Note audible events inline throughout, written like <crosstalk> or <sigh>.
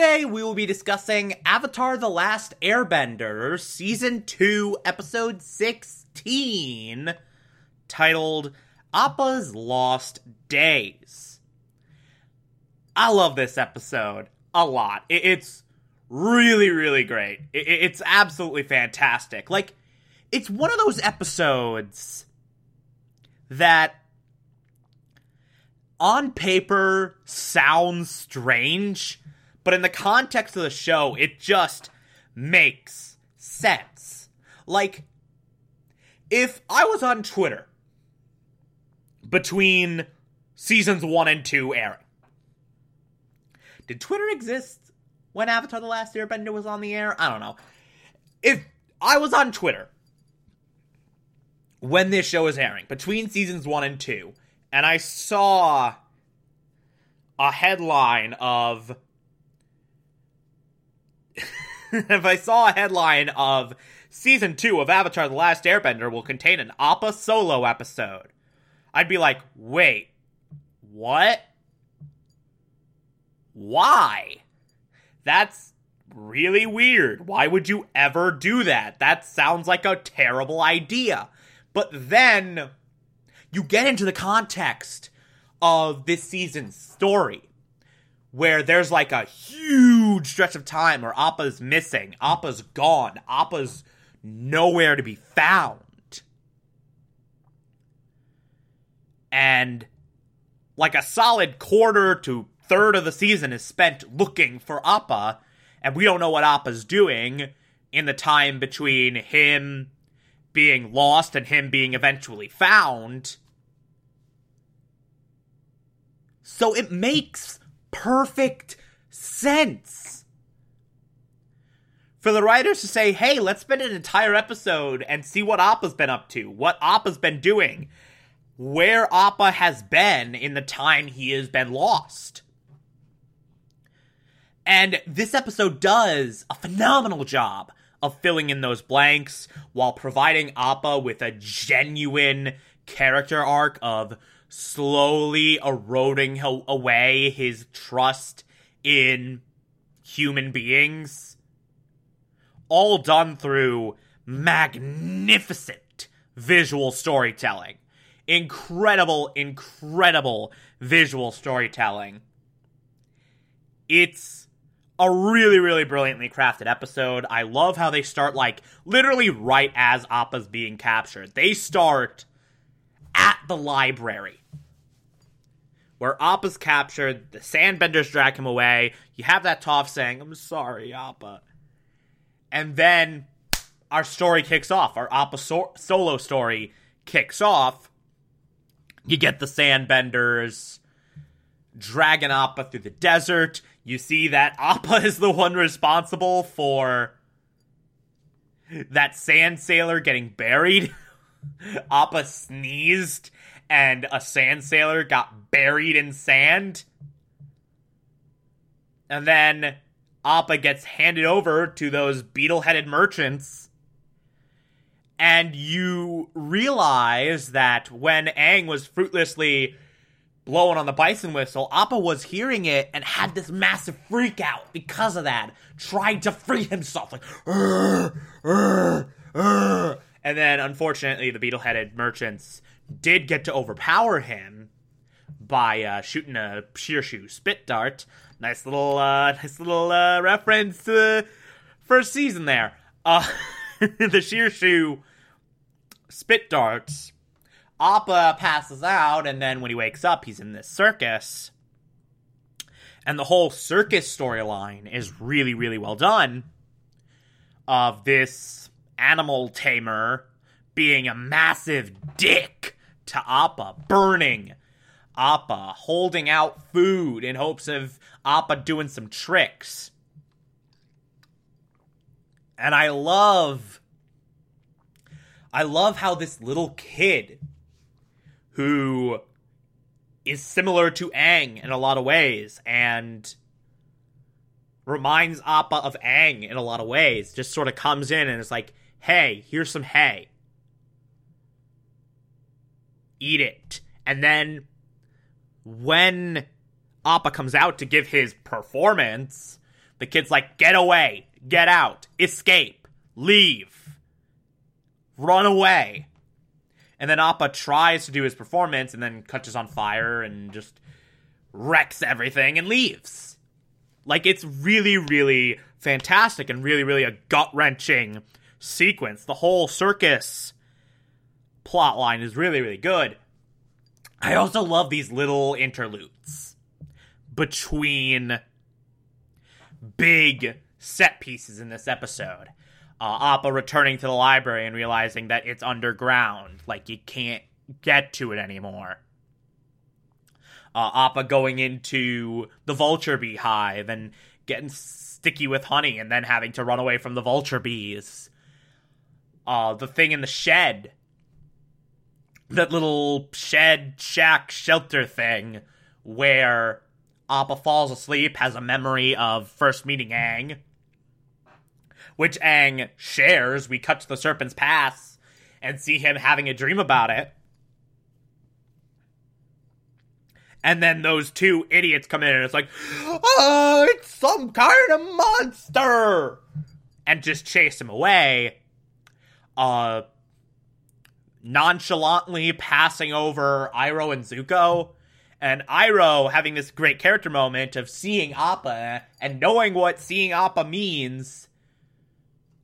Today we will be discussing Avatar The Last Airbender, Season 2, Episode 16, titled Appa's Lost Days. I love this episode a lot. It's really, really great. It's absolutely fantastic. Like, it's one of those episodes that on paper sounds strange, but in the context of the show, it just makes sense. Like, if I was on Twitter between seasons one and two airing, did Twitter exist when Avatar The Last Airbender was on the air? I don't know. If I was on Twitter when this show is airing, between seasons one and two, and I saw a headline of <laughs> if I saw a headline of season two of Avatar The Last Airbender will contain an Appa solo episode, I'd be like, wait, what? Why? That's really weird. Why would you ever do that? That sounds like a terrible idea. But then you get into the context of this season's story where there's like a huge stretch of time where Appa's missing, Appa's gone, Appa's nowhere to be found. And like a solid quarter to third of the season is spent looking for Appa, and we don't know what Appa's doing in the time between him being lost and him being eventually found. So it makes perfect sense for the writers to say, hey, let's spend an entire episode and see what Appa's been up to, what Appa's been doing, where Appa has been in the time he has been lost. And this episode does a phenomenal job of filling in those blanks while providing Appa with a genuine character arc of slowly eroding away his trust in human beings. All done through magnificent visual storytelling. Incredible, incredible visual storytelling. It's a really, really brilliantly crafted episode. I love how they start, like, literally right as Appa's being captured. They start at the library where Appa's captured, the sandbenders drag him away. You have that Toph saying, I'm sorry, Appa. And then our story kicks off. Our Appa so- solo story kicks off. You get the sandbenders dragging Appa through the desert. You see that Appa is the one responsible for that sand sailor getting buried. <laughs> Appa sneezed and a sand sailor got buried in sand. And then Appa gets handed over to those beetle headed merchants. And you realize that when Aang was fruitlessly blowing on the bison whistle, Appa was hearing it and had this massive freak out because of that. Tried to free himself, like, and then unfortunately, the beetle headed merchants did get to overpower him by uh, shooting a shirshu spit dart. Nice little, uh, <laughs> nice little uh, reference to first season there. Uh, <laughs> the Shirshu spit darts. Appa passes out, and then when he wakes up, he's in this circus. And the whole circus storyline is really, really well done. Of this animal tamer being a massive dick to Appa, burning Appa, holding out food in hopes of Appa doing some tricks. And I love I love how this little kid who is similar to Aang in a lot of ways and reminds Appa of Aang in a lot of ways just sort of comes in and is like, "Hey, here's some hay. Eat it." And then when Appa comes out to give his performance, the kid's like, "Get away. Get out. Escape. Leave." run away. And then Appa tries to do his performance and then catches on fire and just wrecks everything and leaves. Like, it's really, really fantastic and really, really a gut wrenching sequence. The whole circus plot line is really, really good. I also love these little interludes between big set pieces in this episode uh, Appa returning to the library and realizing that it's underground, like you can't get to it anymore. Uh, Appa going into the vulture beehive and getting sticky with honey and then having to run away from the vulture bees. Uh, the thing in the shed. That little shed, shack, shelter thing where Appa falls asleep, has a memory of first meeting Aang which Aang shares. We cut to the Serpent's Pass and see him having a dream about it. And then those two idiots come in and it's like, oh, it's some kind of monster! And just chase him away. Uh, nonchalantly passing over Iroh and Zuko. And Iroh having this great character moment of seeing Appa and knowing what seeing Appa means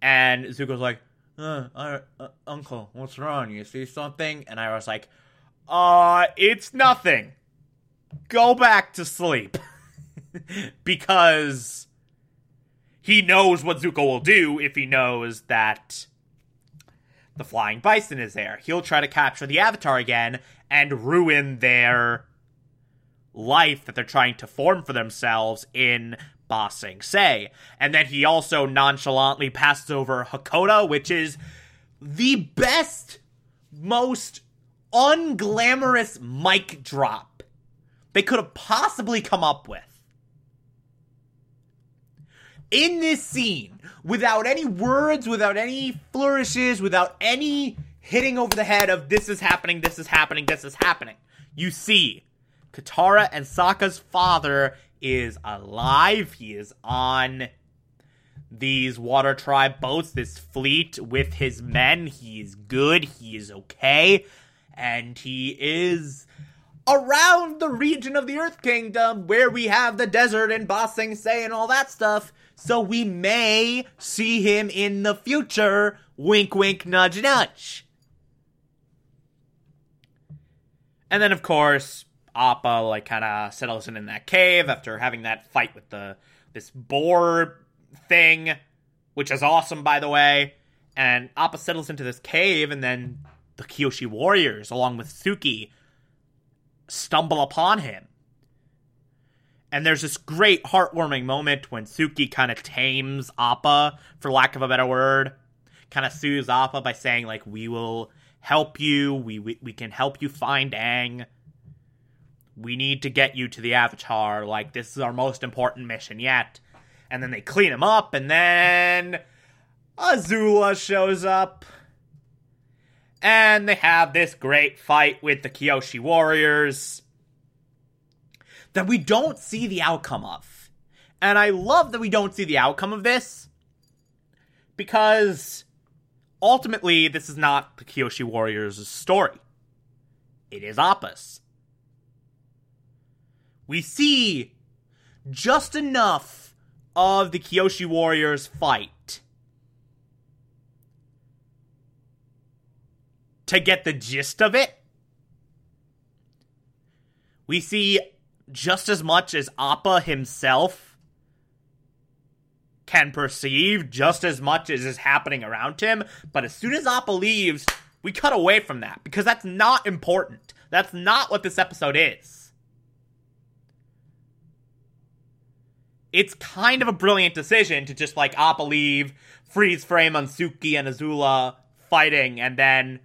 and Zuko's like, uh, uh, uh, Uncle, what's wrong? You see something? And I was like, uh, it's nothing. Go back to sleep. <laughs> because he knows what Zuko will do if he knows that the flying bison is there. He'll try to capture the Avatar again and ruin their life that they're trying to form for themselves in Ba Sing Se. And then he also nonchalantly passes over Hakoda, which is the best, most unglamorous mic drop they could have possibly come up with. In this scene, without any words, without any flourishes, without any hitting over the head of this is happening, this is happening, this is happening, you see Katara and Sokka's father is alive. He is on these water tribe boats, this fleet with his men. He is good. He is okay. And he is around the region of the Earth Kingdom where we have the desert and Ba Sing Se and all that stuff. So we may see him in the future. Wink, wink, nudge, nudge. And then, of course, Appa like kind of settles in in that cave after having that fight with the this boar thing, which is awesome by the way. And Appa settles into this cave, and then the Kyoshi warriors, along with Suki, stumble upon him. And there's this great heartwarming moment when Suki kind of tames Appa, for lack of a better word, kind of soothes Appa by saying like, "We will help you. We we, we can help you find Aang." we need to get you to the Avatar. Like, this is our most important mission yet. And then they clean him up, and then Azula shows up. And they have this great fight with the Kyoshi warriors that we don't see the outcome of. And I love that we don't see the outcome of this because ultimately this is not the Kyoshi warriors' story. It is Appa's we see just enough of the Kyoshi Warriors fight to get the gist of it. We see just as much as Appa himself can perceive, just as much as is happening around him. But as soon as Appa leaves, we cut away from that because that's not important. That's not what this episode is. It's kind of a brilliant decision to just like Appa leave, freeze frame on Suki and Azula fighting, and then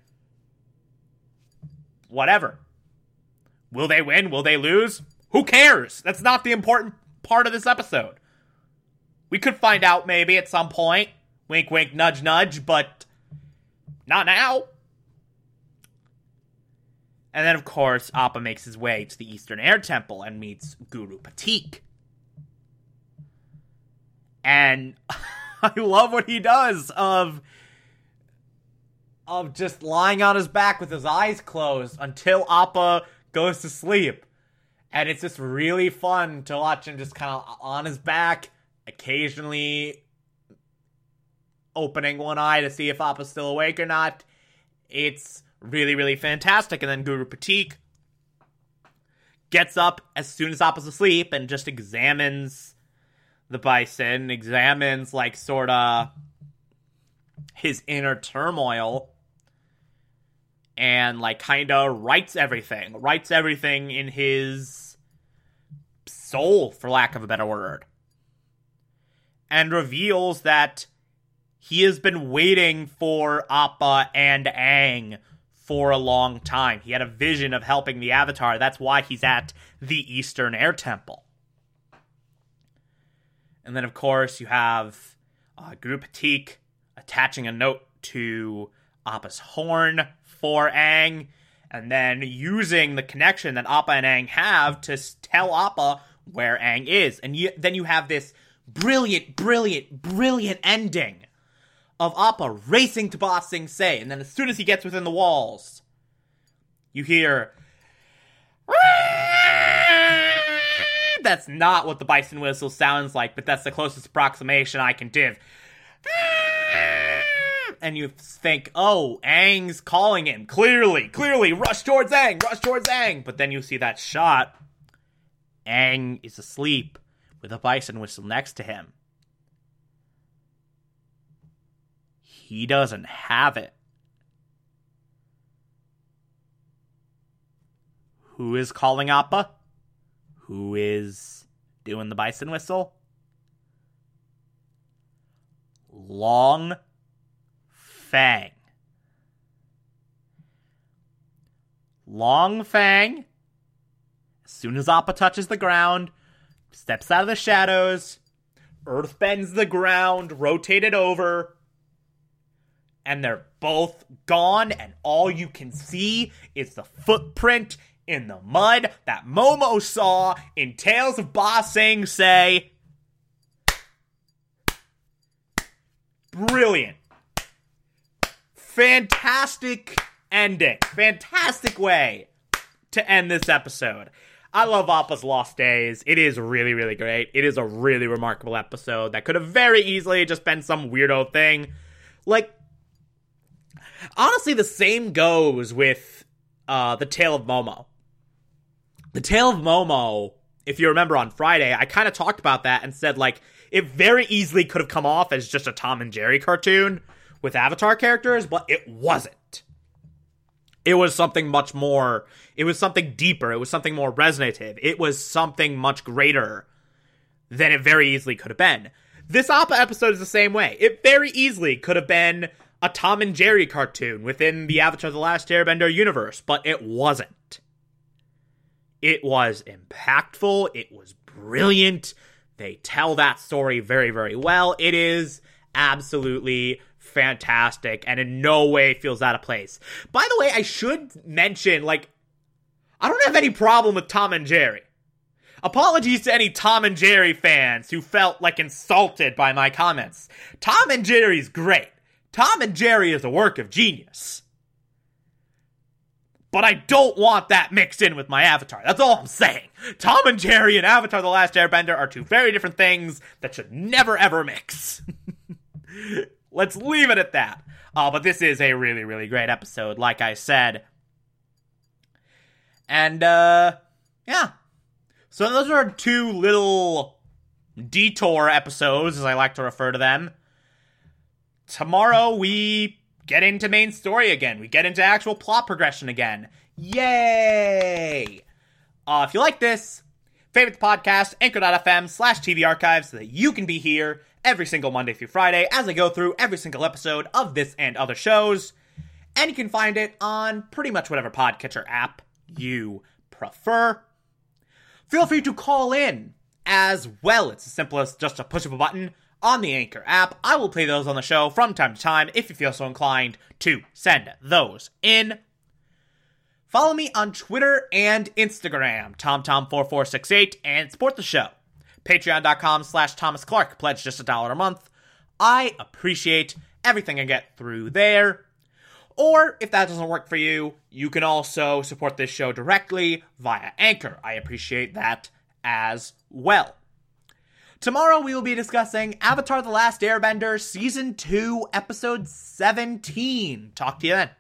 whatever. Will they win? Will they lose? Who cares? That's not the important part of this episode. We could find out maybe at some point. Wink, wink, nudge, nudge, but not now. And then, of course, Appa makes his way to the Eastern Air Temple and meets Guru Pathik. And <laughs> I love what he does of of just lying on his back with his eyes closed until Appa goes to sleep. And it's just really fun to watch him just kind of on his back, occasionally opening one eye to see if Appa's still awake or not. It's really, really fantastic. And then Guru Pathik gets up as soon as Appa's asleep and just examines the bison, examines, like, sort of his inner turmoil and like kind of writes everything, writes everything in his soul, for lack of a better word, and reveals that he has been waiting for Appa and Aang for a long time. He had a vision of helping the Avatar. That's why he's at the Eastern Air Temple. And then, of course, you have uh, Guru Pathik attaching a note to Appa's horn for Aang, and then using the connection that Appa and Aang have to tell Appa where Aang is. And you, then you have this brilliant, brilliant, brilliant ending of Appa racing to Ba Sing Se, and then as soon as he gets within the walls, you hear. That's not what the bison whistle sounds like, but that's the closest approximation I can give and you think, oh, Aang's calling him. Clearly, clearly, rush towards Aang, rush towards Aang. But then you see that shot. Aang is asleep with a bison whistle next to him. He doesn't have it. Who is calling Appa? Who is doing the bison whistle? Long Feng. Long Feng, as soon as Appa touches the ground, steps out of the shadows, Earth bends the ground, rotate it over, and they're both gone, and all you can see is the footprint in the mud that Momo saw in Tales of Ba Sing Se. Brilliant fantastic ending. Fantastic way to end this episode. I love Appa's Lost Days. It is really, really great. It is a really remarkable episode that could have very easily just been some weirdo thing. Like, honestly, the same goes with uh, The Tale of Momo. The Tale of Momo, if you remember on Friday, I kind of talked about that and said, like, it very easily could have come off as just a Tom and Jerry cartoon with Avatar characters, but it wasn't. It was something much more, it was something deeper, it was something more resonative, it was something much greater than it very easily could have been. This Appa episode is the same way. It very easily could have been a Tom and Jerry cartoon within the Avatar The Last Airbender universe, but it wasn't. It was impactful, it was brilliant. They tell that story very, very well. It is absolutely fantastic and in no way feels out of place. By the way, I should mention, like, I don't have any problem with Tom and Jerry. Apologies to any Tom and Jerry fans who felt like insulted by my comments. Tom and Jerry's great. Tom and Jerry is a work of genius. But I don't want that mixed in with my Avatar. That's all I'm saying. Tom and Jerry and Avatar The Last Airbender are two very different things that should never ever mix. <laughs> Let's leave it at that. Uh, but this is a really, really great episode, like I said. And, uh, yeah. So those are two little detour episodes, as I like to refer to them. Tomorrow we get into main story again. We get into actual plot progression again. Yay! Uh, if you like this, favorite the podcast, anchor.fm slash TV archives so that you can be here every single Monday through Friday as I go through every single episode of this and other shows. And you can find it on pretty much whatever podcatcher app you prefer. Feel free to call in as well. It's as simple as just a push of a button on the Anchor app. I will play those on the show from time to time if you feel so inclined to send those in. Follow me on Twitter and Instagram, TomTom4468, and support the show. Patreon.com slash Thomas Clark. Pledge just a dollar a month. I appreciate everything I get through there. Or if that doesn't work for you, you can also support this show directly via Anchor. I appreciate that as well. Tomorrow we will be discussing Avatar The Last Airbender Season 2, Episode 17. Talk to you then.